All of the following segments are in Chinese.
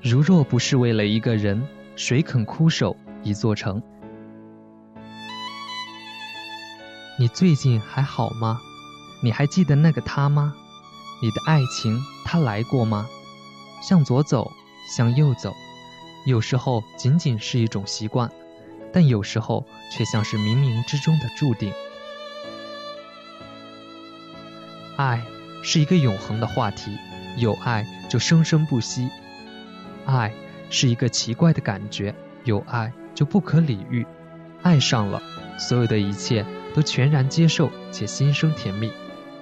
如若不是为了一个人，谁肯枯守一座城？你最近还好吗？你还记得那个他吗？你的爱情他来过吗？向左走，向右走，有时候仅仅是一种习惯，但有时候却像是冥冥之中的注定。爱是一个永恒的话题，有爱就生生不息。爱是一个奇怪的感觉，有爱就不可理喻。爱上了，所有的一切都全然接受且心生甜蜜；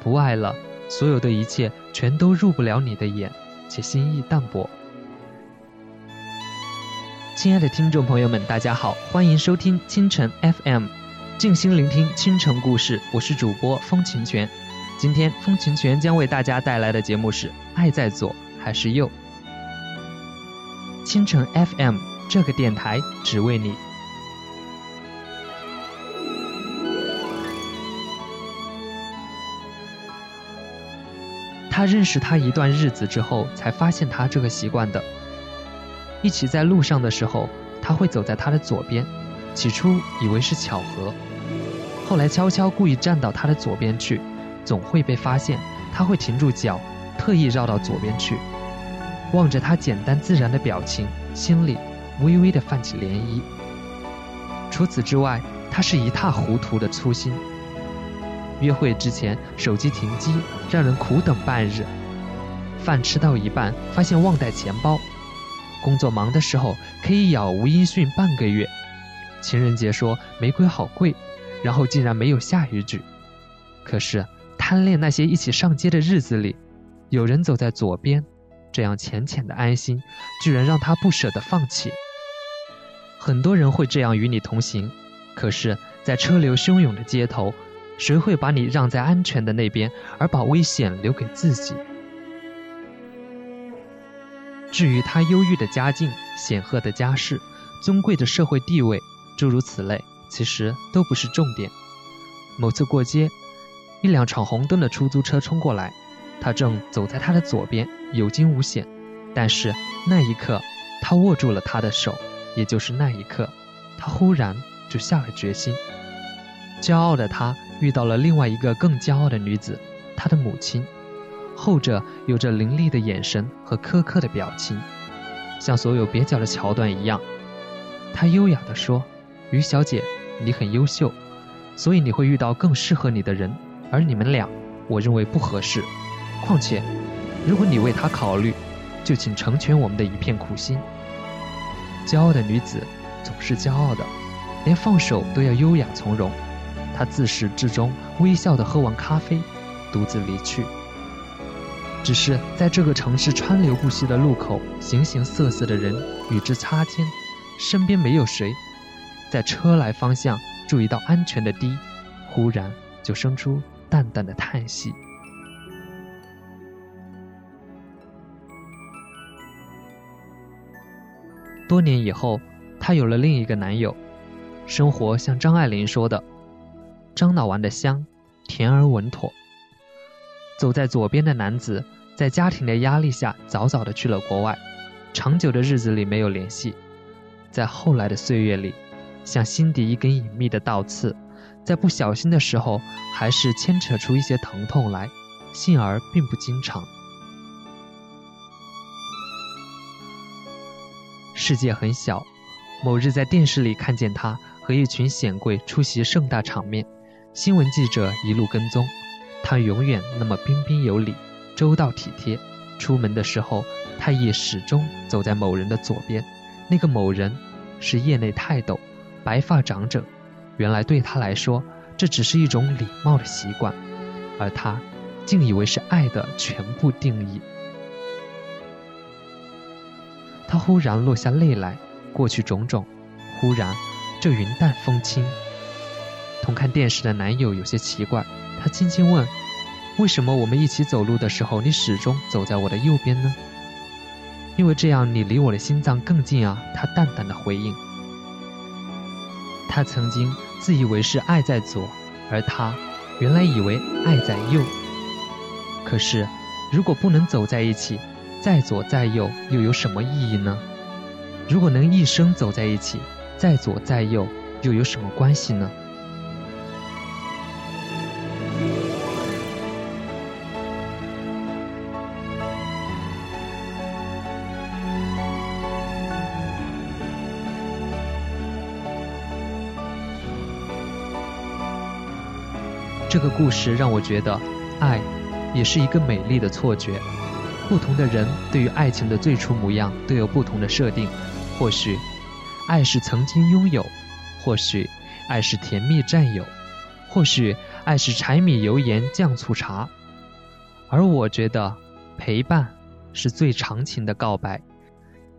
不爱了，所有的一切全都入不了你的眼，且心意淡薄。亲爱的听众朋友们，大家好，欢迎收听清晨 FM，静心聆听清晨故事。我是主播风琴泉，今天风琴泉将为大家带来的节目是《爱在左还是右》。清晨 FM 这个电台只为你。他认识他一段日子之后，才发现他这个习惯的。一起在路上的时候，他会走在他的左边，起初以为是巧合，后来悄悄故意站到他的左边去，总会被发现。他会停住脚，特意绕到左边去。望着他简单自然的表情，心里微微的泛起涟漪。除此之外，他是一塌糊涂的粗心。约会之前手机停机，让人苦等半日；饭吃到一半，发现忘带钱包；工作忙的时候可以杳无音讯半个月；情人节说玫瑰好贵，然后竟然没有下一句。可是贪恋那些一起上街的日子里，有人走在左边。这样浅浅的安心，居然让他不舍得放弃。很多人会这样与你同行，可是，在车流汹涌的街头，谁会把你让在安全的那边，而把危险留给自己？至于他忧郁的家境、显赫的家世、尊贵的社会地位，诸如此类，其实都不是重点。某次过街，一辆闯红灯的出租车冲过来。他正走在他的左边，有惊无险。但是那一刻，他握住了他的手，也就是那一刻，他忽然就下了决心。骄傲的他遇到了另外一个更骄傲的女子，他的母亲。后者有着凌厉的眼神和苛刻的表情，像所有蹩脚的桥段一样。他优雅地说：“于小姐，你很优秀，所以你会遇到更适合你的人，而你们俩，我认为不合适。”况且，如果你为他考虑，就请成全我们的一片苦心。骄傲的女子总是骄傲的，连放手都要优雅从容。她自始至终微笑地喝完咖啡，独自离去。只是在这个城市川流不息的路口，形形色色的人与之擦肩，身边没有谁，在车来方向注意到安全的低，忽然就生出淡淡的叹息。多年以后，她有了另一个男友，生活像张爱玲说的：“樟脑丸的香，甜而稳妥。”走在左边的男子，在家庭的压力下，早早的去了国外，长久的日子里没有联系，在后来的岁月里，像心底一根隐秘的倒刺，在不小心的时候，还是牵扯出一些疼痛来，幸而并不经常。世界很小，某日在电视里看见他和一群显贵出席盛大场面，新闻记者一路跟踪，他永远那么彬彬有礼、周到体贴。出门的时候，他也始终走在某人的左边，那个某人是业内泰斗，白发长者。原来对他来说，这只是一种礼貌的习惯，而他竟以为是爱的全部定义。他忽然落下泪来，过去种种，忽然这云淡风轻。同看电视的男友有些奇怪，他轻轻问：“为什么我们一起走路的时候，你始终走在我的右边呢？”“因为这样你离我的心脏更近啊。”他淡淡的回应。他曾经自以为是爱在左，而他原来以为爱在右。可是，如果不能走在一起，再左再右又有什么意义呢？如果能一生走在一起，再左再右又有什么关系呢？这个故事让我觉得，爱也是一个美丽的错觉。不同的人对于爱情的最初模样都有不同的设定。或许，爱是曾经拥有；或许，爱是甜蜜占有；或许，爱是柴米油盐酱醋茶。而我觉得，陪伴是最长情的告白，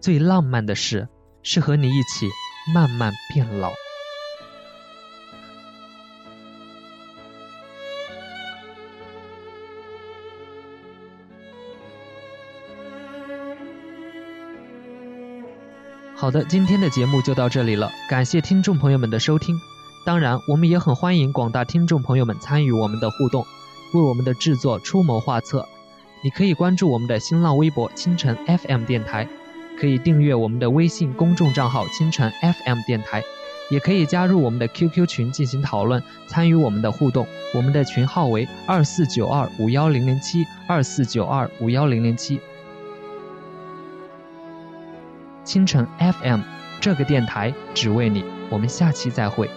最浪漫的事是和你一起慢慢变老。好的，今天的节目就到这里了，感谢听众朋友们的收听。当然，我们也很欢迎广大听众朋友们参与我们的互动，为我们的制作出谋划策。你可以关注我们的新浪微博“清晨 FM 电台”，可以订阅我们的微信公众账号“清晨 FM 电台”，也可以加入我们的 QQ 群进行讨论，参与我们的互动。我们的群号为二四九二五幺零零七二四九二五幺零零七。清晨 FM，这个电台只为你。我们下期再会。